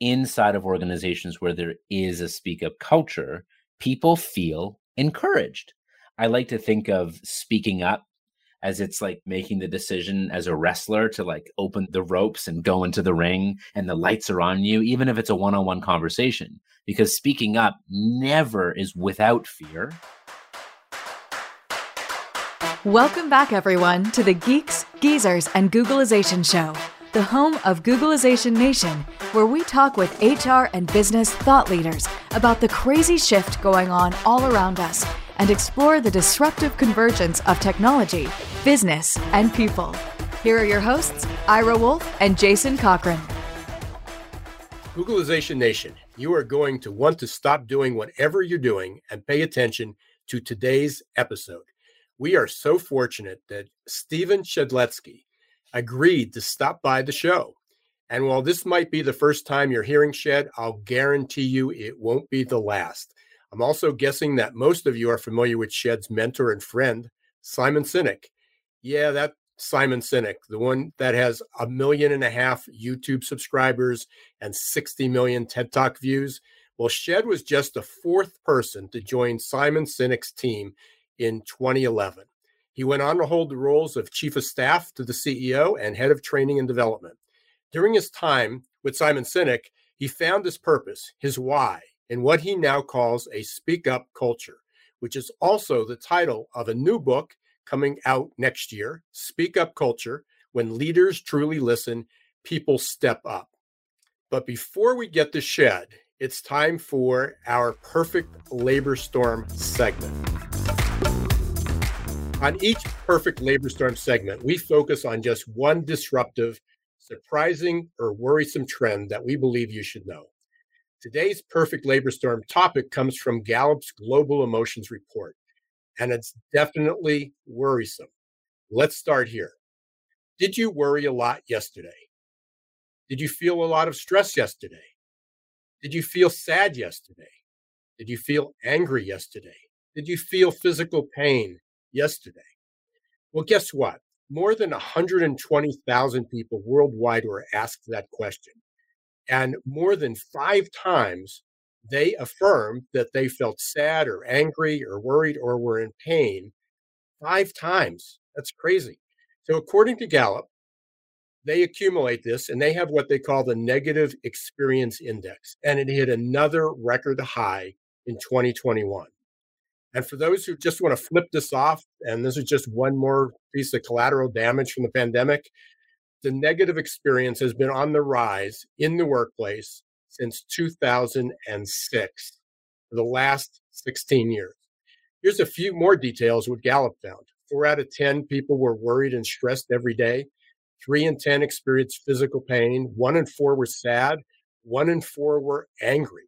inside of organizations where there is a speak up culture, people feel encouraged. I like to think of speaking up as it's like making the decision as a wrestler to like open the ropes and go into the ring and the lights are on you, even if it's a one on one conversation, because speaking up never is without fear. Welcome back, everyone, to the Geeks, Geezers, and Googlization Show, the home of Googlization Nation, where we talk with HR and business thought leaders about the crazy shift going on all around us and explore the disruptive convergence of technology, business, and people. Here are your hosts, Ira Wolf and Jason Cochran. Googlization Nation, you are going to want to stop doing whatever you're doing and pay attention to today's episode. We are so fortunate that Stephen Shedletsky agreed to stop by the show. And while this might be the first time you're hearing Shed, I'll guarantee you it won't be the last. I'm also guessing that most of you are familiar with Shed's mentor and friend, Simon Sinek. Yeah, that Simon Sinek, the one that has a million and a half YouTube subscribers and 60 million TED Talk views. Well, Shed was just the fourth person to join Simon Sinek's team in 2011. He went on to hold the roles of chief of staff to the CEO and head of training and development. During his time with Simon Sinek, he found his purpose, his why, in what he now calls a speak up culture, which is also the title of a new book coming out next year Speak Up Culture When Leaders Truly Listen, People Step Up. But before we get to Shed, it's time for our perfect labor storm segment. On each perfect labor storm segment, we focus on just one disruptive, surprising, or worrisome trend that we believe you should know. Today's perfect labor storm topic comes from Gallup's Global Emotions Report, and it's definitely worrisome. Let's start here. Did you worry a lot yesterday? Did you feel a lot of stress yesterday? Did you feel sad yesterday? Did you feel angry yesterday? Did you feel physical pain yesterday? Well, guess what? More than 120,000 people worldwide were asked that question. And more than five times, they affirmed that they felt sad or angry or worried or were in pain. Five times. That's crazy. So, according to Gallup, they accumulate this and they have what they call the negative experience index. And it hit another record high in 2021. And for those who just want to flip this off, and this is just one more piece of collateral damage from the pandemic, the negative experience has been on the rise in the workplace since 2006 for the last 16 years. Here's a few more details what Gallup found. Four out of 10 people were worried and stressed every day. Three in 10 experienced physical pain. One in four were sad. One in four were angry.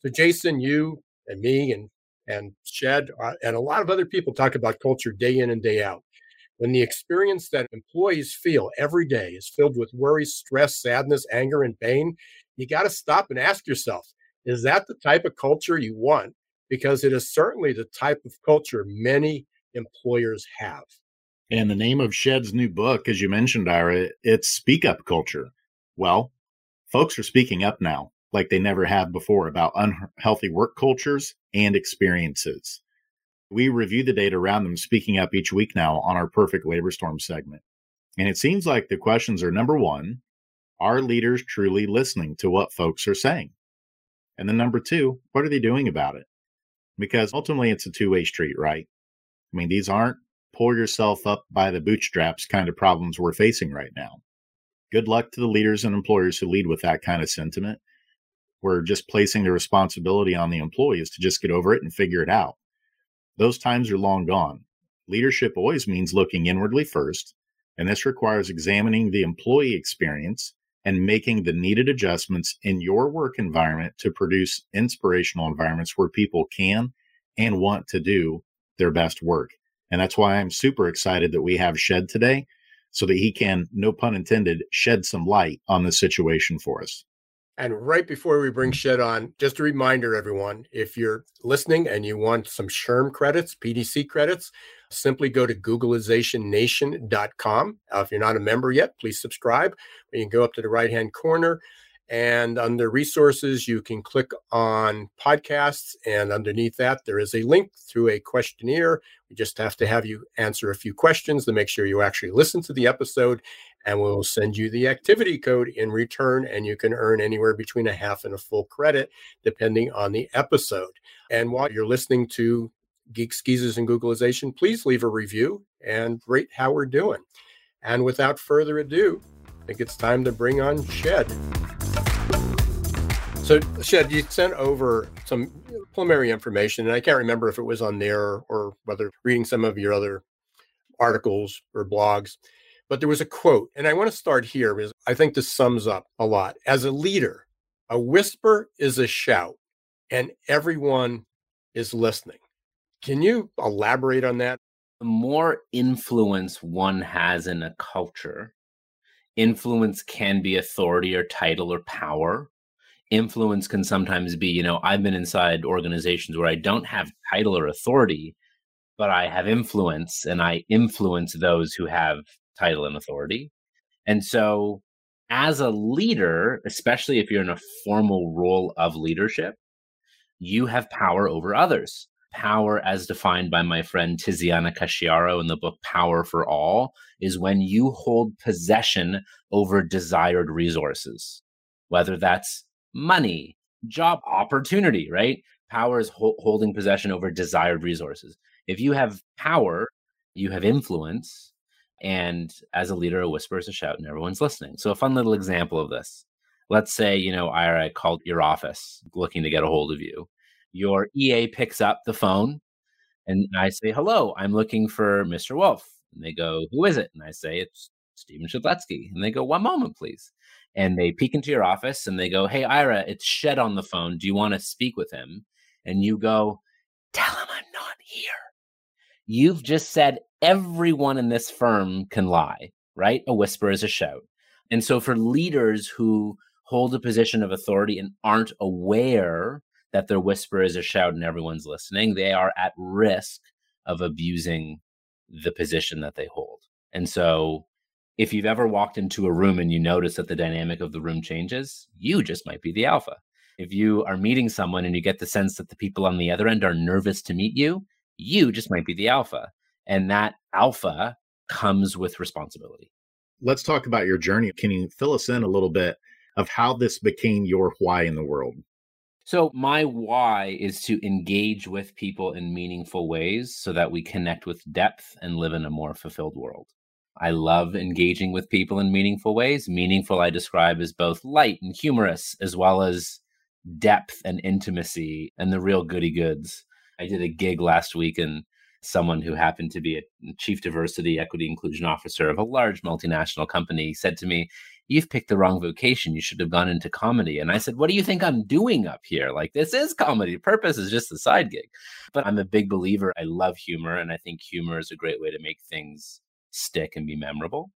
So, Jason, you and me and and Shed uh, and a lot of other people talk about culture day in and day out. When the experience that employees feel every day is filled with worry, stress, sadness, anger, and pain, you got to stop and ask yourself is that the type of culture you want? Because it is certainly the type of culture many employers have. And the name of Shed's new book, as you mentioned, Ira, it's Speak Up Culture. Well, folks are speaking up now like they never have before about unhealthy work cultures and experiences. We review the data around them speaking up each week now on our Perfect Labor Storm segment. And it seems like the questions are number one, are leaders truly listening to what folks are saying? And then number two, what are they doing about it? Because ultimately it's a two way street, right? I mean, these aren't pull yourself up by the bootstraps kind of problems we're facing right now. Good luck to the leaders and employers who lead with that kind of sentiment. We're just placing the responsibility on the employees to just get over it and figure it out. Those times are long gone. Leadership always means looking inwardly first, and this requires examining the employee experience and making the needed adjustments in your work environment to produce inspirational environments where people can and want to do their best work. And that's why I'm super excited that we have Shed today so that he can, no pun intended, shed some light on the situation for us. And right before we bring Shed on, just a reminder, everyone, if you're listening and you want some SHRM credits, PDC credits, simply go to googlizationnation.com. Uh, if you're not a member yet, please subscribe. You can go up to the right hand corner And under resources, you can click on podcasts. And underneath that, there is a link through a questionnaire. We just have to have you answer a few questions to make sure you actually listen to the episode. And we'll send you the activity code in return. And you can earn anywhere between a half and a full credit, depending on the episode. And while you're listening to Geek Geezers, and Googlization, please leave a review and rate how we're doing. And without further ado, I think it's time to bring on Shed. So, Shed, you sent over some preliminary information, and I can't remember if it was on there or whether reading some of your other articles or blogs, but there was a quote, and I want to start here because I think this sums up a lot. As a leader, a whisper is a shout, and everyone is listening. Can you elaborate on that? The more influence one has in a culture, influence can be authority or title or power influence can sometimes be you know i've been inside organizations where i don't have title or authority but i have influence and i influence those who have title and authority and so as a leader especially if you're in a formal role of leadership you have power over others power as defined by my friend tiziana casciaro in the book power for all is when you hold possession over desired resources whether that's money, job opportunity, right? Power is ho- holding possession over desired resources. If you have power, you have influence. And as a leader, a whisper is a shout and everyone's listening. So, a fun little example of this let's say, you know, Ira called your office looking to get a hold of you. Your EA picks up the phone and I say, hello, I'm looking for Mr. Wolf. And they go, who is it? And I say, it's Stephen Shedletsky. And they go, one moment, please and they peek into your office and they go, Hey, Ira, it's Shed on the phone. Do you want to speak with him? And you go, Tell him I'm not here. You've just said everyone in this firm can lie, right? A whisper is a shout. And so for leaders who hold a position of authority and aren't aware that their whisper is a shout and everyone's listening, they are at risk of abusing the position that they hold. And so if you've ever walked into a room and you notice that the dynamic of the room changes, you just might be the alpha. If you are meeting someone and you get the sense that the people on the other end are nervous to meet you, you just might be the alpha. And that alpha comes with responsibility. Let's talk about your journey. Can you fill us in a little bit of how this became your why in the world? So, my why is to engage with people in meaningful ways so that we connect with depth and live in a more fulfilled world. I love engaging with people in meaningful ways. Meaningful, I describe as both light and humorous, as well as depth and intimacy and the real goody goods. I did a gig last week, and someone who happened to be a chief diversity, equity, inclusion officer of a large multinational company said to me, You've picked the wrong vocation. You should have gone into comedy. And I said, What do you think I'm doing up here? Like, this is comedy. Purpose is just a side gig. But I'm a big believer. I love humor. And I think humor is a great way to make things stick and be memorable.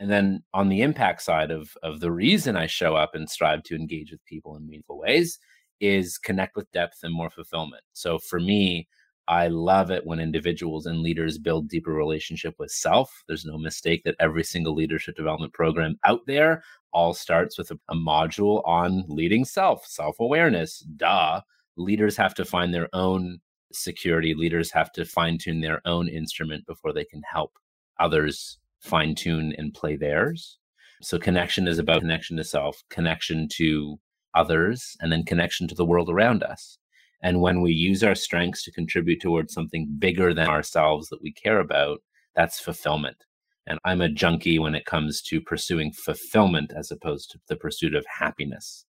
And then on the impact side of, of the reason I show up and strive to engage with people in meaningful ways is connect with depth and more fulfillment. So for me, I love it when individuals and leaders build deeper relationship with self. There's no mistake that every single leadership development program out there all starts with a, a module on leading self, self awareness. Duh. Leaders have to find their own security. Leaders have to fine tune their own instrument before they can help others fine tune and play theirs. So connection is about connection to self, connection to others, and then connection to the world around us. And when we use our strengths to contribute towards something bigger than ourselves that we care about, that's fulfillment. And I'm a junkie when it comes to pursuing fulfillment as opposed to the pursuit of happiness.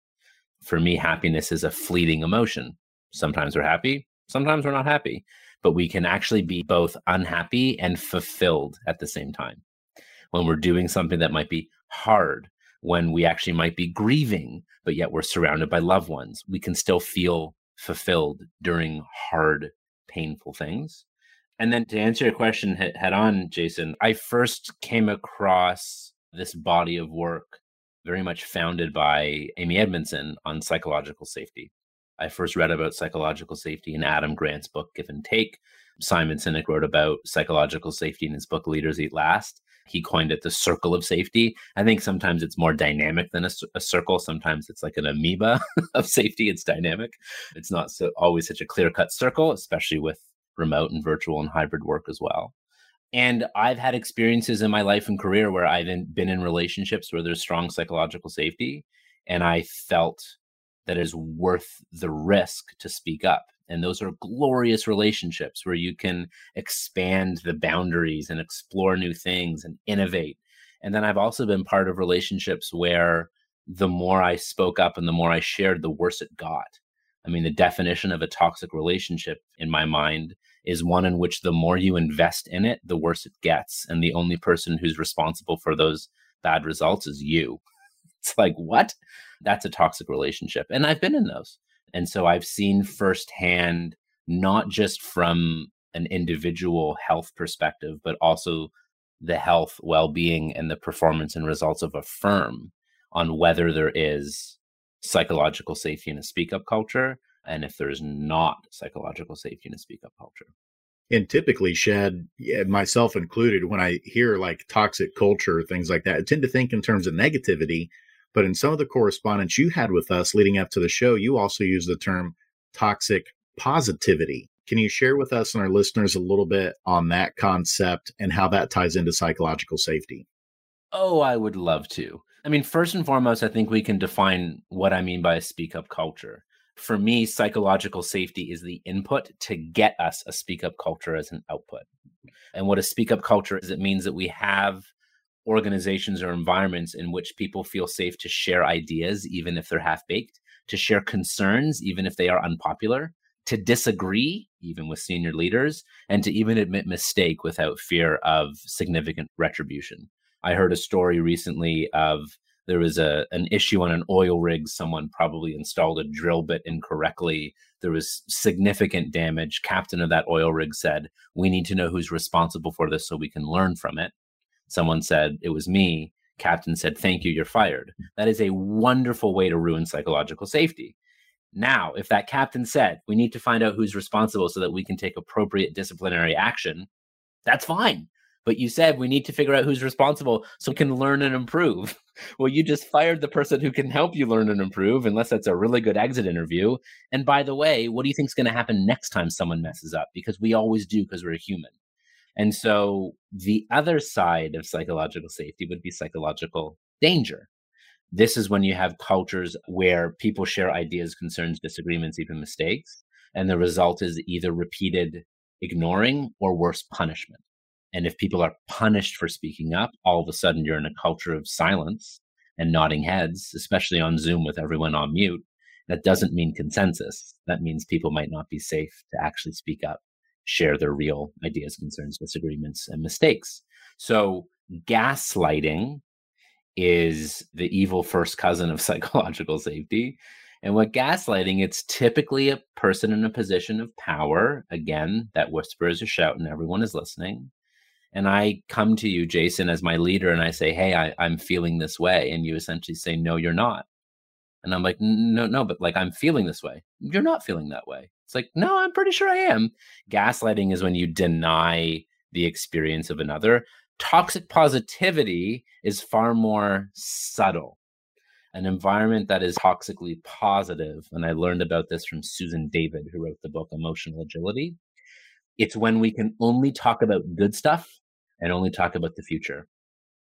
For me, happiness is a fleeting emotion. Sometimes we're happy, sometimes we're not happy but we can actually be both unhappy and fulfilled at the same time. When we're doing something that might be hard, when we actually might be grieving, but yet we're surrounded by loved ones, we can still feel fulfilled during hard, painful things. And then to answer your question head on, Jason, I first came across this body of work very much founded by Amy Edmondson on psychological safety. I first read about psychological safety in Adam Grant's book, Give and Take. Simon Sinek wrote about psychological safety in his book, Leaders Eat Last. He coined it the circle of safety. I think sometimes it's more dynamic than a, a circle. Sometimes it's like an amoeba of safety. It's dynamic. It's not so always such a clear cut circle, especially with remote and virtual and hybrid work as well. And I've had experiences in my life and career where I've been in relationships where there's strong psychological safety. And I felt that is worth the risk to speak up. And those are glorious relationships where you can expand the boundaries and explore new things and innovate. And then I've also been part of relationships where the more I spoke up and the more I shared, the worse it got. I mean, the definition of a toxic relationship in my mind is one in which the more you invest in it, the worse it gets. And the only person who's responsible for those bad results is you. It's like, what? That's a toxic relationship. And I've been in those. And so I've seen firsthand, not just from an individual health perspective, but also the health, well being, and the performance and results of a firm on whether there is psychological safety in a speak up culture and if there's not psychological safety in a speak up culture. And typically, Shed, myself included, when I hear like toxic culture, things like that, I tend to think in terms of negativity. But in some of the correspondence you had with us leading up to the show, you also used the term toxic positivity. Can you share with us and our listeners a little bit on that concept and how that ties into psychological safety? Oh, I would love to. I mean, first and foremost, I think we can define what I mean by a speak up culture. For me, psychological safety is the input to get us a speak up culture as an output. And what a speak up culture is, it means that we have organizations or environments in which people feel safe to share ideas, even if they're half baked, to share concerns, even if they are unpopular, to disagree, even with senior leaders, and to even admit mistake without fear of significant retribution. I heard a story recently of there was a an issue on an oil rig. Someone probably installed a drill bit incorrectly. There was significant damage. Captain of that oil rig said, "We need to know who's responsible for this so we can learn from it." Someone said it was me. Captain said thank you you're fired. That is a wonderful way to ruin psychological safety. Now if that captain said we need to find out who's responsible so that we can take appropriate disciplinary action that's fine. But you said we need to figure out who's responsible so we can learn and improve. Well you just fired the person who can help you learn and improve unless that's a really good exit interview. And by the way what do you think is going to happen next time someone messes up? Because we always do because we're human and so the other side of psychological safety would be psychological danger. This is when you have cultures where people share ideas, concerns, disagreements, even mistakes. And the result is either repeated ignoring or worse, punishment. And if people are punished for speaking up, all of a sudden you're in a culture of silence and nodding heads, especially on Zoom with everyone on mute. That doesn't mean consensus. That means people might not be safe to actually speak up share their real ideas, concerns, disagreements, and mistakes. So, gaslighting is the evil first cousin of psychological safety. And what gaslighting, it's typically a person in a position of power, again, that whispers a shout and everyone is listening. And I come to you, Jason, as my leader, and I say, Hey, I, I'm feeling this way. And you essentially say, No, you're not. And I'm like, No, no, but like I'm feeling this way. You're not feeling that way. It's like, no, I'm pretty sure I am. Gaslighting is when you deny the experience of another. Toxic positivity is far more subtle. An environment that is toxically positive, and I learned about this from Susan David, who wrote the book Emotional Agility. It's when we can only talk about good stuff and only talk about the future.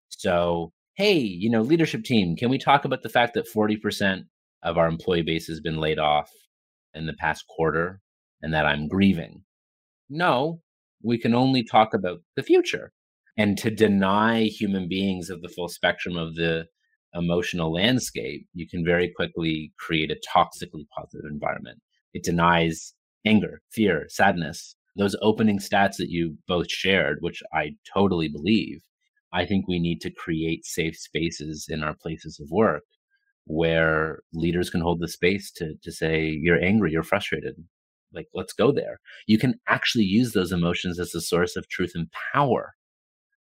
So, hey, you know, leadership team, can we talk about the fact that 40% of our employee base has been laid off in the past quarter and that I'm grieving. No, we can only talk about the future. And to deny human beings of the full spectrum of the emotional landscape, you can very quickly create a toxically positive environment. It denies anger, fear, sadness. Those opening stats that you both shared, which I totally believe, I think we need to create safe spaces in our places of work where leaders can hold the space to to say you're angry, you're frustrated. Like let's go there. You can actually use those emotions as a source of truth and power.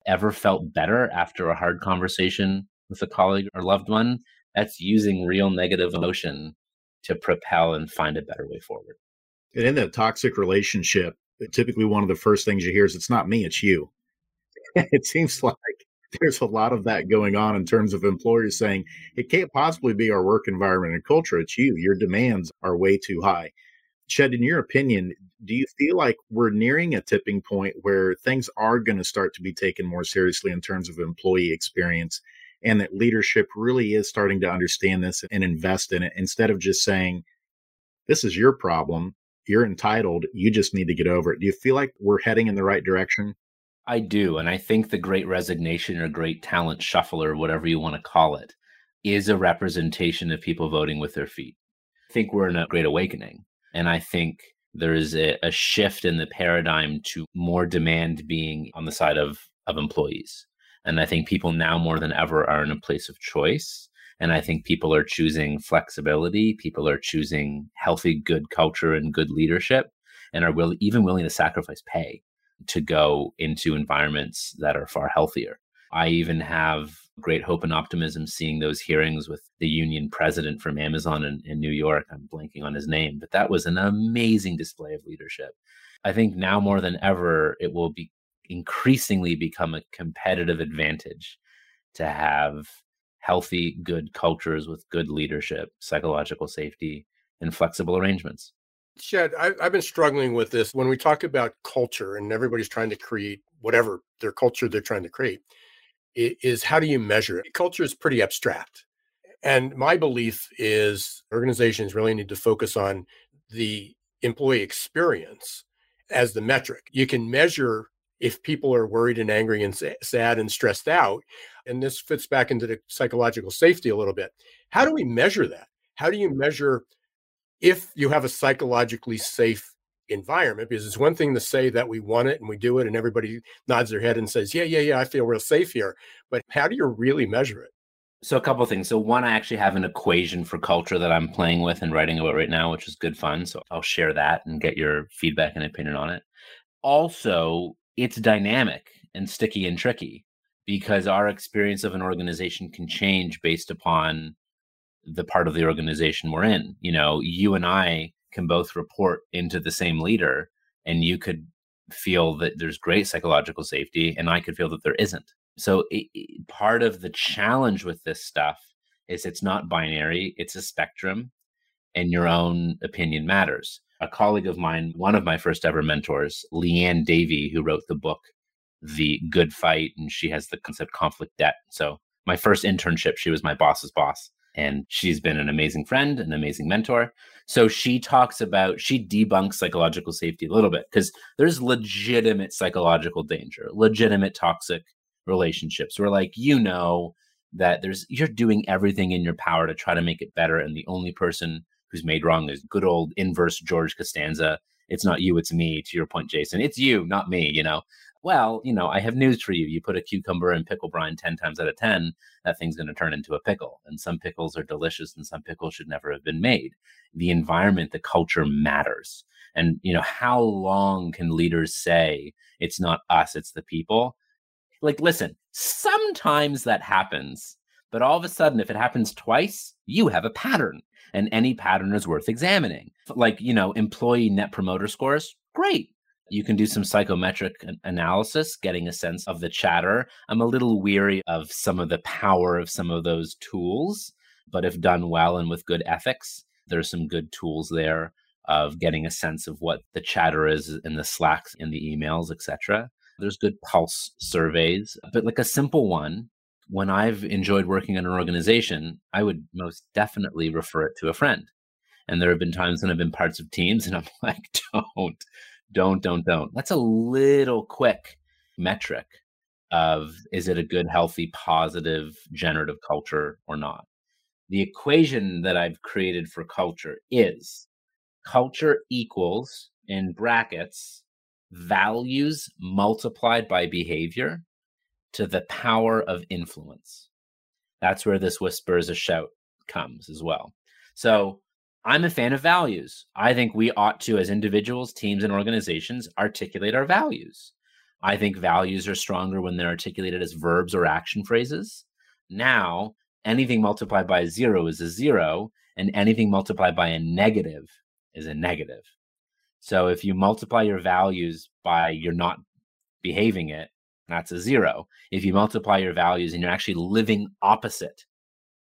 Ever felt better after a hard conversation with a colleague or loved one? That's using real negative emotion to propel and find a better way forward. And in a toxic relationship, typically one of the first things you hear is it's not me, it's you. it seems like there's a lot of that going on in terms of employers saying it can't possibly be our work environment and culture. It's you. Your demands are way too high. Shed, in your opinion, do you feel like we're nearing a tipping point where things are going to start to be taken more seriously in terms of employee experience and that leadership really is starting to understand this and invest in it instead of just saying, this is your problem. You're entitled. You just need to get over it. Do you feel like we're heading in the right direction? I do. And I think the great resignation or great talent shuffle or whatever you want to call it is a representation of people voting with their feet. I think we're in a great awakening. And I think there is a, a shift in the paradigm to more demand being on the side of, of employees. And I think people now more than ever are in a place of choice. And I think people are choosing flexibility. People are choosing healthy, good culture and good leadership and are will, even willing to sacrifice pay to go into environments that are far healthier. I even have great hope and optimism seeing those hearings with the union president from Amazon in, in, New York. I'm blanking on his name, but that was an amazing display of leadership. I think now more than ever, it will be increasingly become a competitive advantage to have healthy, good cultures with good leadership, psychological safety, and flexible arrangements. Shed, I, have been struggling with this when we talk about culture and everybody's trying to create whatever their culture they're trying to create is how do you measure it? Culture is pretty abstract. And my belief is organizations really need to focus on the employee experience as the metric. You can measure if people are worried and angry and sad and stressed out. And this fits back into the psychological safety a little bit. How do we measure that? How do you measure if you have a psychologically safe environment? Because it's one thing to say that we want it and we do it, and everybody nods their head and says, Yeah, yeah, yeah, I feel real safe here. But how do you really measure it? So, a couple of things. So, one, I actually have an equation for culture that I'm playing with and writing about right now, which is good fun. So, I'll share that and get your feedback and opinion on it. Also, it's dynamic and sticky and tricky because our experience of an organization can change based upon the part of the organization we're in. You know, you and I can both report into the same leader, and you could feel that there's great psychological safety, and I could feel that there isn't. So, it, it, part of the challenge with this stuff is it's not binary, it's a spectrum, and your own opinion matters. A colleague of mine, one of my first ever mentors, Liane Davey, who wrote the book The Good Fight, and she has the concept conflict debt. So, my first internship, she was my boss's boss and she's been an amazing friend, an amazing mentor. So she talks about, she debunks psychological safety a little bit because there's legitimate psychological danger, legitimate toxic relationships where, like, you know, that there's, you're doing everything in your power to try to make it better. And the only person who's made wrong is good old inverse George Costanza. It's not you, it's me, to your point, Jason. It's you, not me, you know well, you know, I have news for you. You put a cucumber in pickle brine 10 times out of 10, that thing's going to turn into a pickle. And some pickles are delicious and some pickles should never have been made. The environment, the culture matters. And, you know, how long can leaders say it's not us, it's the people? Like, listen, sometimes that happens, but all of a sudden, if it happens twice, you have a pattern. And any pattern is worth examining. Like, you know, employee net promoter scores, great you can do some psychometric analysis, getting a sense of the chatter. I'm a little weary of some of the power of some of those tools, but if done well and with good ethics, there's some good tools there of getting a sense of what the chatter is in the slacks in the emails etc there's good pulse surveys but like a simple one when i've enjoyed working in an organization i would most definitely refer it to a friend. And there have been times when i've been parts of teams and i'm like don't don't, don't, don't. That's a little quick metric of is it a good, healthy, positive, generative culture or not? The equation that I've created for culture is culture equals in brackets values multiplied by behavior to the power of influence. That's where this whisper is a shout comes as well. So I'm a fan of values. I think we ought to, as individuals, teams, and organizations, articulate our values. I think values are stronger when they're articulated as verbs or action phrases. Now, anything multiplied by a zero is a zero, and anything multiplied by a negative is a negative. So if you multiply your values by you're not behaving it, that's a zero. If you multiply your values and you're actually living opposite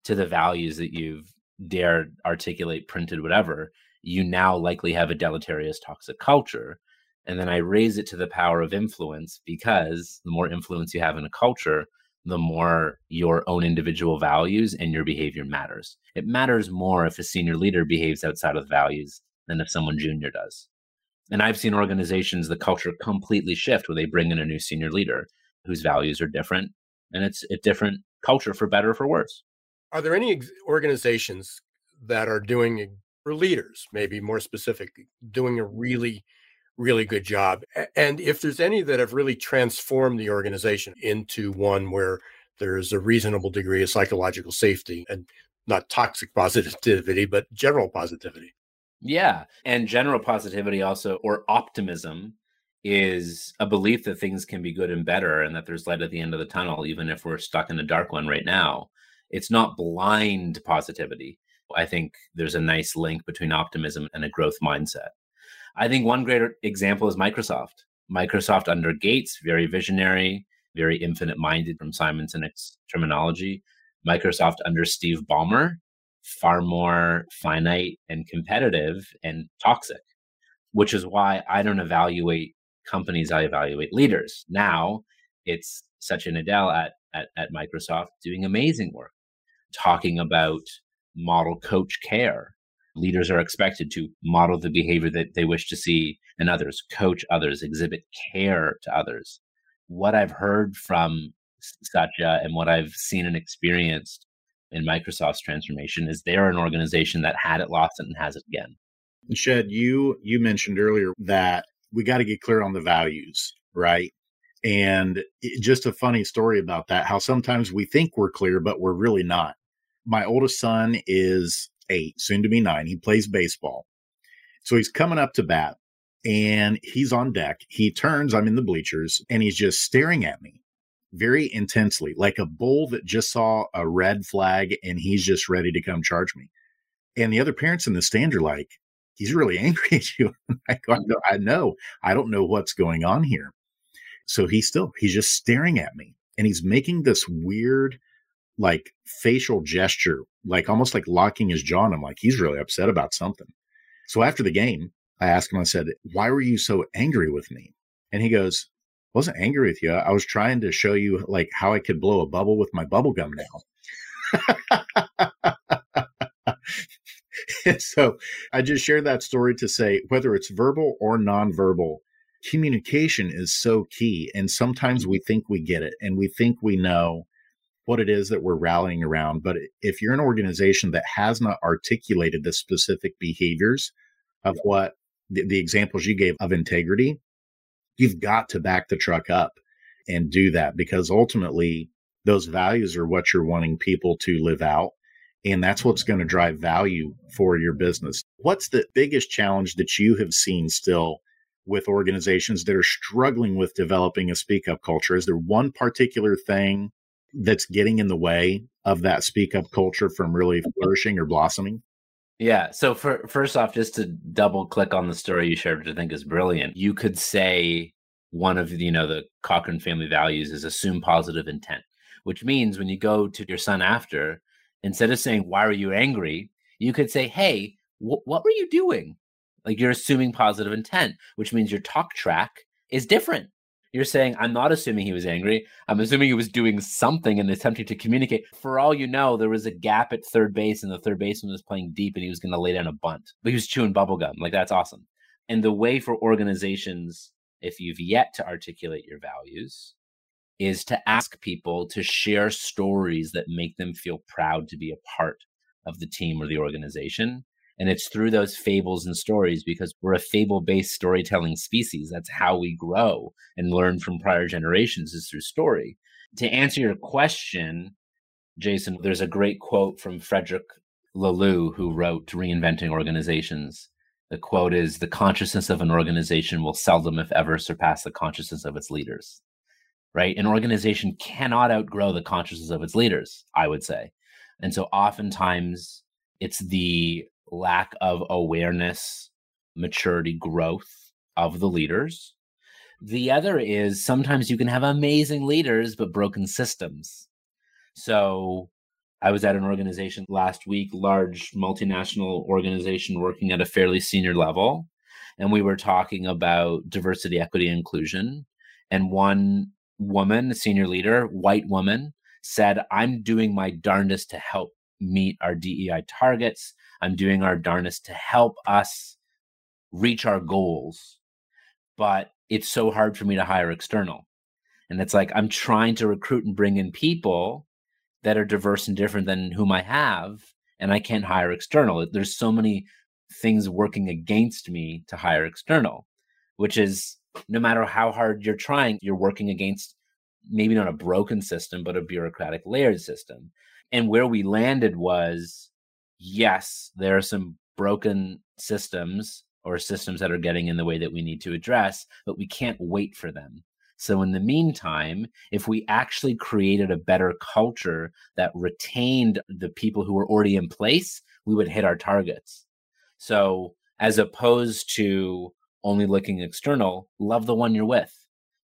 to the values that you've dared articulate, printed, whatever, you now likely have a deleterious toxic culture. And then I raise it to the power of influence because the more influence you have in a culture, the more your own individual values and your behavior matters. It matters more if a senior leader behaves outside of values than if someone junior does. And I've seen organizations, the culture completely shift when they bring in a new senior leader whose values are different. And it's a different culture for better or for worse. Are there any organizations that are doing, for leaders, maybe more specific, doing a mm-hmm. really really good job. And if there's any that have really transformed the organization into one where there's a reasonable degree of psychological safety and not toxic positivity, but general positivity. Yeah. And general positivity also, or optimism, is a belief that things can be good and better and that there's light at the end of the tunnel, even if we're stuck in a dark one right now. It's not blind positivity. I think there's a nice link between optimism and a growth mindset. I think one great example is Microsoft. Microsoft under Gates, very visionary, very infinite minded from Simon Sinek's terminology. Microsoft under Steve Ballmer, far more finite and competitive and toxic, which is why I don't evaluate companies, I evaluate leaders. Now it's Satya Nadella at, at, at Microsoft doing amazing work, talking about model coach care, Leaders are expected to model the behavior that they wish to see in others, coach others, exhibit care to others. What I've heard from Satya and what I've seen and experienced in Microsoft's transformation is they're an organization that had it, lost it, and has it again. And Shed, you you mentioned earlier that we got to get clear on the values, right? And it, just a funny story about that, how sometimes we think we're clear, but we're really not. My oldest son is eight, soon to be nine. He plays baseball. So he's coming up to bat and he's on deck. He turns, I'm in the bleachers, and he's just staring at me very intensely, like a bull that just saw a red flag and he's just ready to come charge me. And the other parents in the stand are like, he's really angry at you. I, go, I know, I don't know what's going on here. So he's still, he's just staring at me and he's making this weird, like facial gesture, like almost like locking his jaw. And I'm like, he's really upset about something. So after the game, I asked him, I said, why were you so angry with me? And he goes, wasn't angry with you. I was trying to show you like how I could blow a bubble with my bubble gum now. so I just share that story to say whether it's verbal or nonverbal, communication is so key. And sometimes we think we get it and we think we know what it is that we're rallying around. But if you're an organization that has not articulated the specific behaviors of what the, the, examples you gave of integrity, you've got to back the truck up and do that because ultimately those values are what you're wanting people to live out. And that's what's mm-hmm. going to drive value for your business. What's the biggest challenge that you have seen still with organizations that are struggling with developing a speak up culture? Is there one particular thing that's getting in the way of that speak up culture from really flourishing or blossoming? Yeah. So for first off, just to double click on the story you shared, which I think is brilliant, you could say one of you know the Cochran family values is assume positive intent, which means when you go to your son after, instead of saying why are you angry, you could say, hey, wh- what were you doing? Like you're assuming positive intent, which means your talk track is different. You're saying, I'm not assuming he was angry. I'm assuming he was doing something and attempting to communicate. For all you know, there was a gap at third base and the third baseman was playing deep and he was going to lay down a bunt, but he was chewing bubblegum. Like, that's awesome. And the way for organizations, if you've yet to articulate your values, is to ask people to share stories that make them feel proud to be a part of the team or the organization and it's through those fables and stories because we're a fable based storytelling species. That's how we grow and learn from prior generations is through story. To answer your question, Jason, there's a great quote from Frederic Laloux, who wrote Reinventing Organizations. The quote is The consciousness of an organization will seldom, if ever, surpass the consciousness of its leaders. Right? An organization cannot outgrow the consciousness of its leaders, I would say. And so oftentimes it's the lack of awareness, maturity, growth of the leaders The other is sometimes you can have amazing leaders, but broken systems. So I was at an organization last week, large multinational organization working at a fairly senior level. And we were talking about diversity, equity, inclusion. And one woman, a senior leader, white woman, said, I'm doing my darndest to help meet our DEI targets. I'm doing our darndest to help us reach our goals. But it's so hard for me to hire external. And it's like I'm trying to recruit and bring in people that are diverse and different than whom I have, and I can't hire external. There's so many things working against me to hire external, which is no matter how hard you're trying, you're working against maybe not a broken system, but a bureaucratic layered system. And where we landed was yes, there are some broken systems or systems that are getting in the way that we need to address, but we can't wait for them. So, in the meantime, if we actually created a better culture that retained the people who were already in place, we would hit our targets. So, as opposed to only looking external, love the one you're with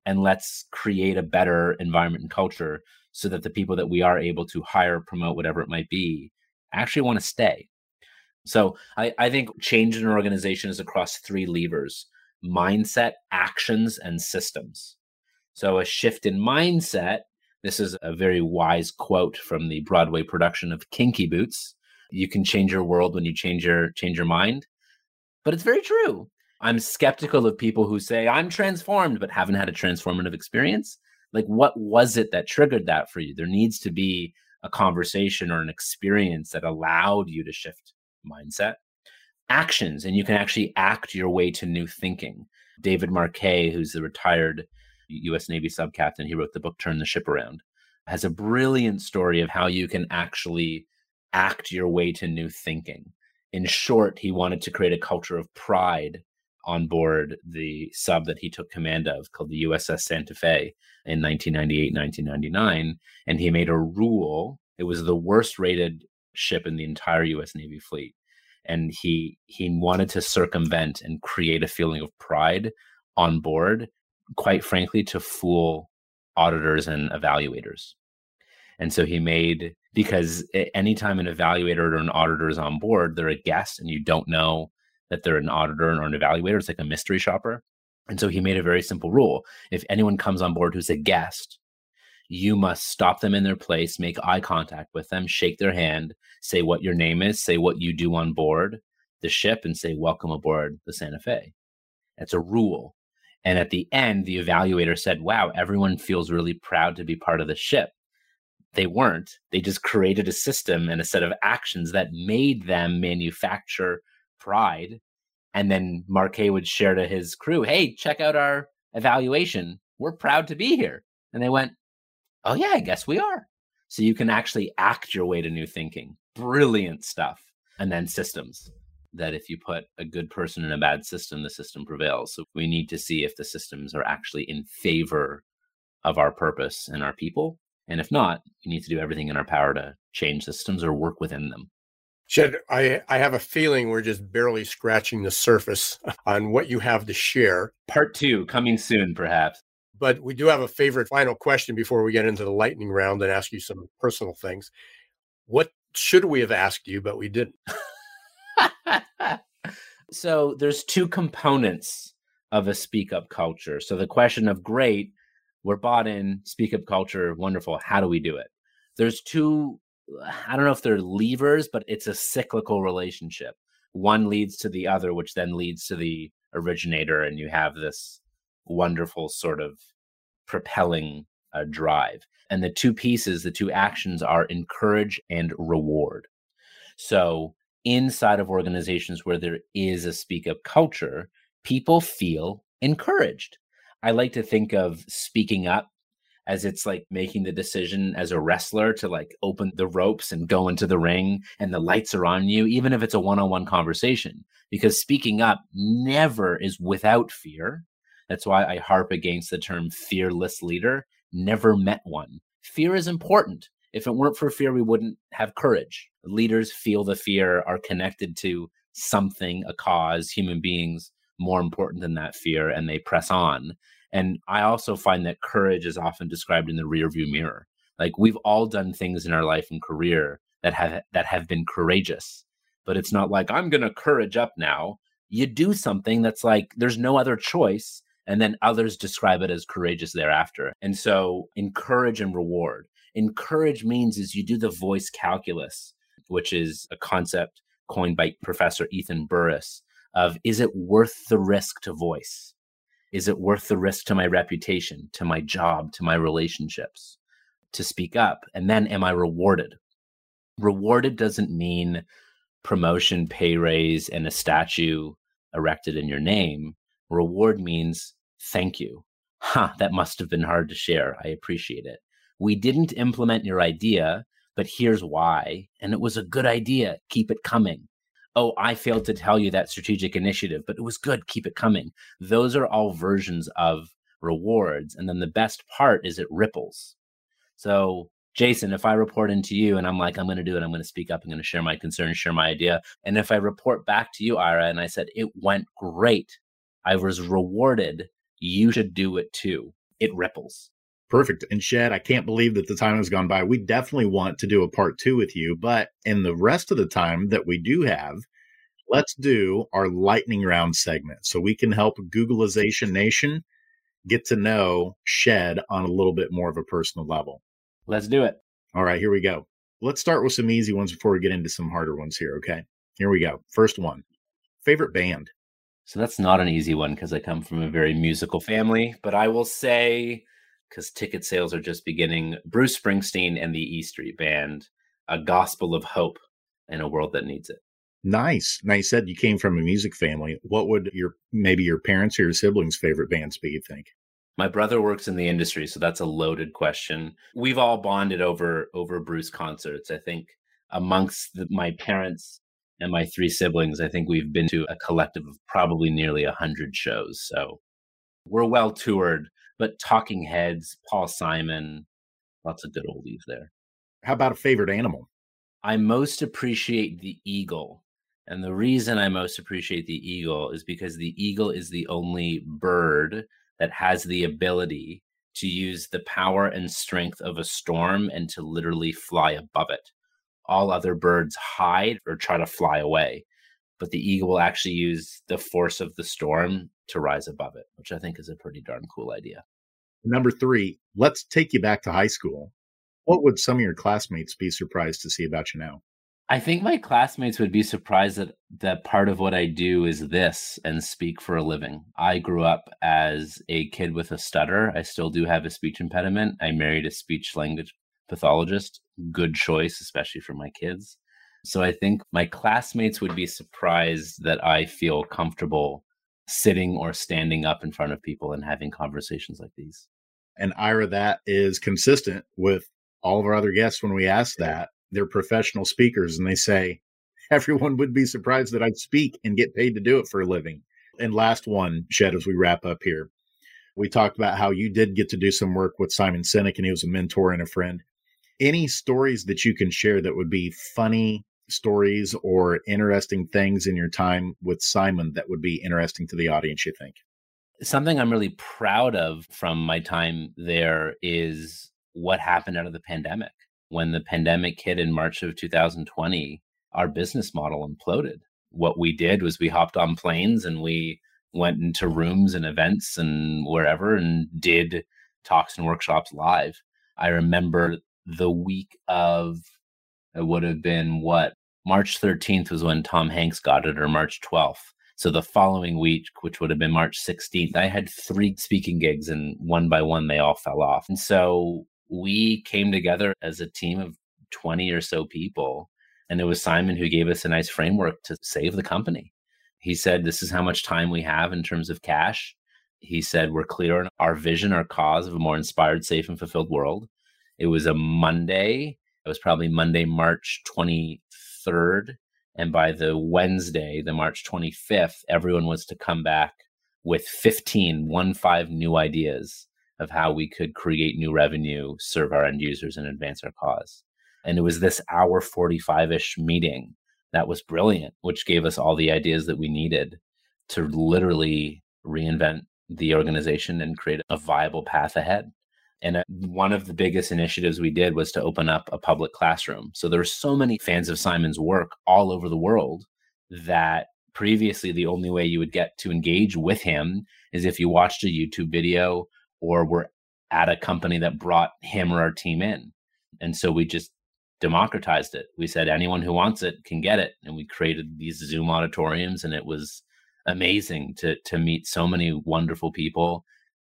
and let's create a better environment and culture so that the people that we are able to hire, promote, whatever it might be, actually want to stay. So I, I think change in an organization is across three levers mindset, actions, and systems. So a shift in mindset. This is a very wise quote from the Broadway production of Kinky Boots. You can change your world when you change your change your mind. But it's very true. I'm skeptical of people who say I'm transformed but haven't had a transformative experience. Like what was it that triggered that for you? There needs to be a conversation or an experience that allowed you to shift mindset. Actions and you can actually act your way to new thinking. David Marquet, who's the retired US Navy sub captain. He wrote the book Turn the Ship Around. Has a brilliant story of how you can actually act your way to new thinking. In short, he wanted to create a culture of pride on board the sub that he took command of called the USS Santa Fe in 1998, 1999. And he made a rule. It was the worst rated ship in the entire US Navy fleet. And he he wanted to circumvent and create a feeling of pride on board quite frankly, to fool auditors and evaluators. And so he made because anytime an evaluator or an auditor is on board, they're a guest and you don't know that they're an auditor or an evaluator. It's like a mystery shopper. And so he made a very simple rule. If anyone comes on board who's a guest, you must stop them in their place, make eye contact with them, shake their hand, say what your name is, say what you do on board the ship, and say, Welcome aboard the Santa Fe. It's a rule. And at the end, the evaluator said, Wow, everyone feels really proud to be part of the ship. They weren't. They just created a system and a set of actions that made them manufacture pride. And then Marquet would share to his crew, Hey, check out our evaluation. We're proud to be here. And they went, Oh, yeah, I guess we are. So you can actually act your way to new thinking. Brilliant stuff. And then systems that if you put a good person in a bad system, the system prevails. So we need to see if the systems are actually in favor of our purpose and our people. And if not, we need to do everything in our power to change systems or work within them. Shed, I, I have a feeling we're just barely scratching the surface on what you have to share. Part two coming soon, perhaps. But we do have a favorite final question before we get into the lightning round and ask you some personal things. What should we have asked you, but we didn't? so there's two components of a speak up culture. So the question of great, we're bought in, speak up culture, wonderful. How do we do it? There's two, I don't know if they're levers, but it's a cyclical relationship. One leads to the other, which then leads to the originator, and you have this wonderful sort of propelling uh, drive. And the two pieces, the two actions are encourage and reward. So inside of organizations where there is a speak up culture, people feel encouraged. I like to think of speaking up as it's like making the decision as a wrestler to like open the ropes and go into the ring and the lights are on you, even if it's a one on one conversation, because speaking up never is without fear. That's why I harp against the term fearless leader. Never met one. Fear is important. If it weren't for fear, we wouldn't have courage. Leaders feel the fear, are connected to something, a cause, human beings more important than that fear, and they press on. And I also find that courage is often described in the rearview mirror. Like we've all done things in our life and career that have that have been courageous. But it's not like I'm going to courage up now. You do something that's like there's no other choice and then others describe it as courageous thereafter. And so encourage and reward. Encourage means is you do the voice calculus, which is a concept coined by Professor Ethan Burris of is it worth the risk to voice? Is it worth the risk to my reputation, to my job, to my relationships, to speak up? And then am I rewarded? Rewarded doesn't mean promotion, pay raise, and a statue erected in your name. Reward means thank you. Ha, huh, that must have been hard to share. I appreciate it. We didn't implement your idea, but here's why. And it was a good idea. Keep it coming oh, I failed to tell you that strategic initiative, but it was good. Keep it coming. Those are all versions of rewards. And then the best part is it ripples. So, Jason, if I report into you and I'm like, I'm going to do it, I'm going to speak up, I'm going to share my concerns, share my idea. And if I report back to you, Ira, and I said, it went great, I was rewarded, you should do it too. It ripples. Perfect. And Shed, I can't believe that the time has gone by. We definitely want to do a part two with you, but in the rest of the time that we do have, let's do our lightning round segment so we can help Googlization Nation get to know Shed on a little bit more of a personal level. Let's do it. All right, here we go. Let's start with some easy ones before we get into some harder ones here, okay? Here we go. First one favorite band. So that's not an easy one because I come from a very musical family, but I will say because ticket sales are just beginning. Bruce Springsteen and the E Street Band, a gospel of hope in a world that needs it. Nice. Now you said you came from a music family. What would your maybe your parents or your siblings' favorite bands be? You think? My brother works in the industry, so that's a loaded question. We've all bonded over over Bruce concerts. I think amongst the, my parents and my three siblings, I think we've been to a collective of probably nearly a hundred shows. So we're well toured but Talking Heads, Paul Simon, lots of good oldies there. How about a favorite animal? I most appreciate the eagle. And the reason I most appreciate the eagle is because the eagle is the only bird that has the ability to use the power and strength of a storm and to literally fly above it. All other birds hide or try to fly away, but the eagle will actually use the force of the storm to rise above it, which I think is a pretty darn cool idea. Number three, let's take you back to high school. What would some of your classmates be surprised to see about you now? I think my classmates would be surprised that that part of what I do is this and speak for a living. I grew up as a kid with a stutter. I still do have a speech impediment. I married a speech language pathologist. Good choice, especially for my kids. So I think my classmates would be surprised that I feel comfortable sitting or standing up in front of people and having conversations like these. And Ira, that is consistent with all of our other guests when we ask that. They're professional speakers and they say, everyone would be surprised that I'd speak and get paid to do it for a living. And last one, Shed, as we wrap up here, we talked about how you did get to do some work with Simon Sinek and he was a mentor and a friend. Any stories that you can share that would be funny, stories or interesting things in your time with Simon that would be interesting to the audience, you think? Something I'm really proud of from my time there is what happened out of the pandemic. When the pandemic hit in March of 2020, our business model imploded. What we did was we hopped on planes and we went into rooms and events and wherever and did talks and workshops live. I remember the week of it would have been what March 13th was when Tom Hanks got it, or March 12th. So the following week, which would have been March 16th, I had three speaking gigs, and one by one, they all fell off. And so we came together as a team of 20 or so people. And it was Simon who gave us a nice framework to save the company. He said, This is how much time we have in terms of cash. He said, We're clear on our vision, our cause of a more inspired, safe, and fulfilled world. It was a Monday. It was probably Monday, March 23rd. And by the Wednesday, the March 25th, everyone was to come back with 15, one five new ideas of how we could create new revenue, serve our end users, and advance our cause. And it was this hour 45 ish meeting that was brilliant, which gave us all the ideas that we needed to literally reinvent the organization and create a viable path ahead. And uh, one of the biggest initiatives we did was to open up a public classroom. So there are so many fans of Simon's work all over the world that previously the only way you would get to engage with him is if you watched a YouTube video or were at a company that brought him or our team in. And so we just democratized it. We said anyone who wants it can get it. And we created these Zoom auditoriums and it was amazing to to meet so many wonderful people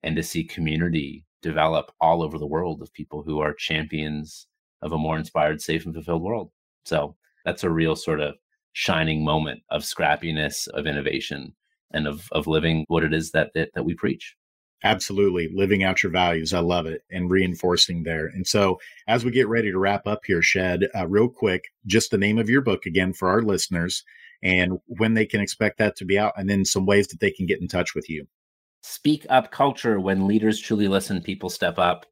and to see community develop all over the world of people who are champions of a more inspired, safe and fulfilled world. So that's a real sort of shining moment of scrappiness, of innovation, and of of living what it is that that, that we preach. Absolutely. Living out your values. I love it. And reinforcing there. And so, as we get ready to wrap up here, Shed, uh, real quick, just the name of your book again for our listeners and when they can expect that to be out, and then some ways that they can get in touch with you. Speak Up Culture When Leaders Truly Listen, People Step Up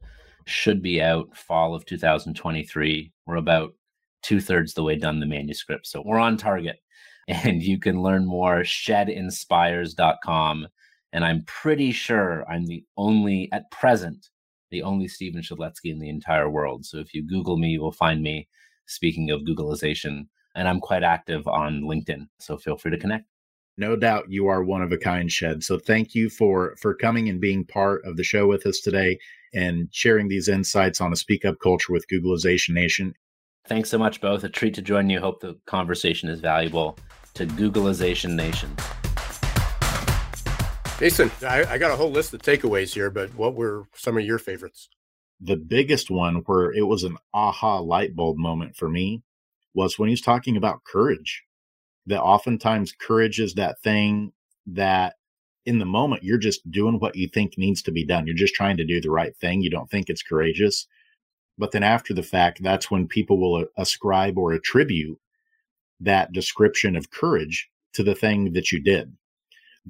should be out fall of 2023. We're about two thirds the way done the manuscript. So we're on target. And you can learn more shedinspires.com. And I'm pretty sure I'm the only, at present, the only Stephen Shedletsky in the entire world. So if you Google me, you will find me. Speaking of Googlization, and I'm quite active on LinkedIn. So feel free to connect. No doubt you are one of a kind, Shed. So thank you for for coming and being part of the show with us today and sharing these insights on a speak up culture with Googlization Nation. Thanks so much, both. A treat to join you. Hope the conversation is valuable to Googlization Nation. Jason, I, I, got a whole list of takeaways here, but what were some of your favorites? The biggest one, where it was an aha light bulb moment for me, was when he's talking about courage. That oftentimes courage is that thing that in the moment you're just doing what you think needs to be done. You're just trying to do the right thing. You don't think it's courageous. But then after the fact, that's when people will uh, ascribe or attribute that description of courage to the thing that you did.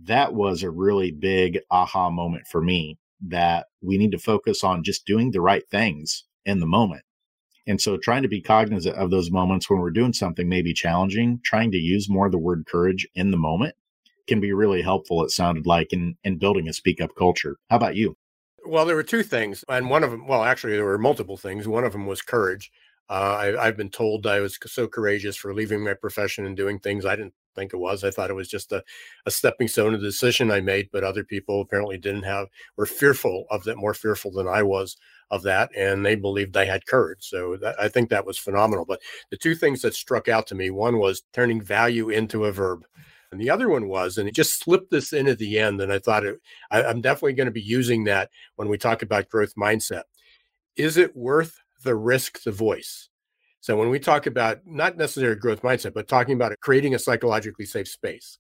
That was a really big aha moment for me that we need to focus on just doing the right things in the moment. And so trying to be cognizant of those moments when we're doing something maybe challenging, trying to use more of the word courage in the moment can be really helpful, it sounded like, in, in building a speak up culture. How about you? Well, there were two things, and one of them, well, actually, there were multiple things. One of them was courage. Uh, I, have been told I was so courageous for leaving my profession and doing things I didn't think it was. I thought it was just a, a stepping stone, a decision I made, but other people apparently didn't have, were fearful of that, more fearful than I was of that, and they believed they had courage. So that, I think that was phenomenal. But the two things that struck out to me one was turning value into a verb. And the other one was, and it just slipped this in at the end. And I thought it, I, I'm definitely going to be using that when we talk about growth mindset. Is it worth the risk to voice? So when we talk about not necessarily growth mindset, but talking about creating a psychologically safe space,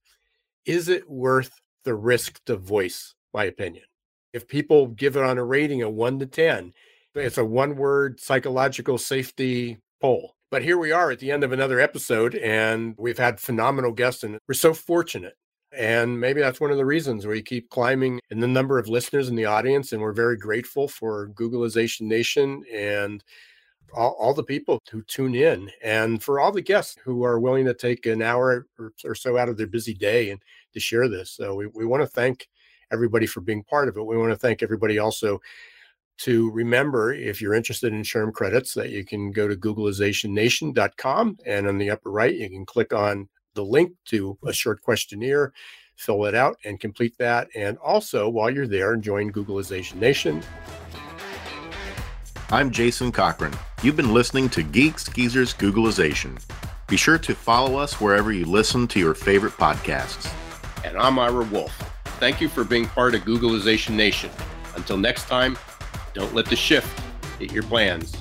is it worth the risk to voice my opinion? If people give it on a rating of one to 10, it's a one word psychological safety poll. But here we are at the end of another episode, and we've had phenomenal guests, and we're so fortunate. And maybe that's one of the reasons we keep climbing in the number of listeners in the audience. And we're very grateful for Googlization Nation and all, all, the people who tune in and for all the guests who are willing to take an hour or, or so out of their busy day and to share this. So we, we want to thank everybody for being part of it. We want to thank everybody also to remember if you're interested in SHRM credits that you can go to googlizationnation.com and on the upper right you can click on the link to a short questionnaire fill it out and complete that and also while you're there join googlization nation I'm Jason Cochran. You've been listening to Geeks Geezers Googlization. Be sure to follow us wherever you listen to your favorite podcasts. And I'm Ira Wolfe. Thank you for being part of Googlization Nation. Until next time, don't let the shift hit your plans.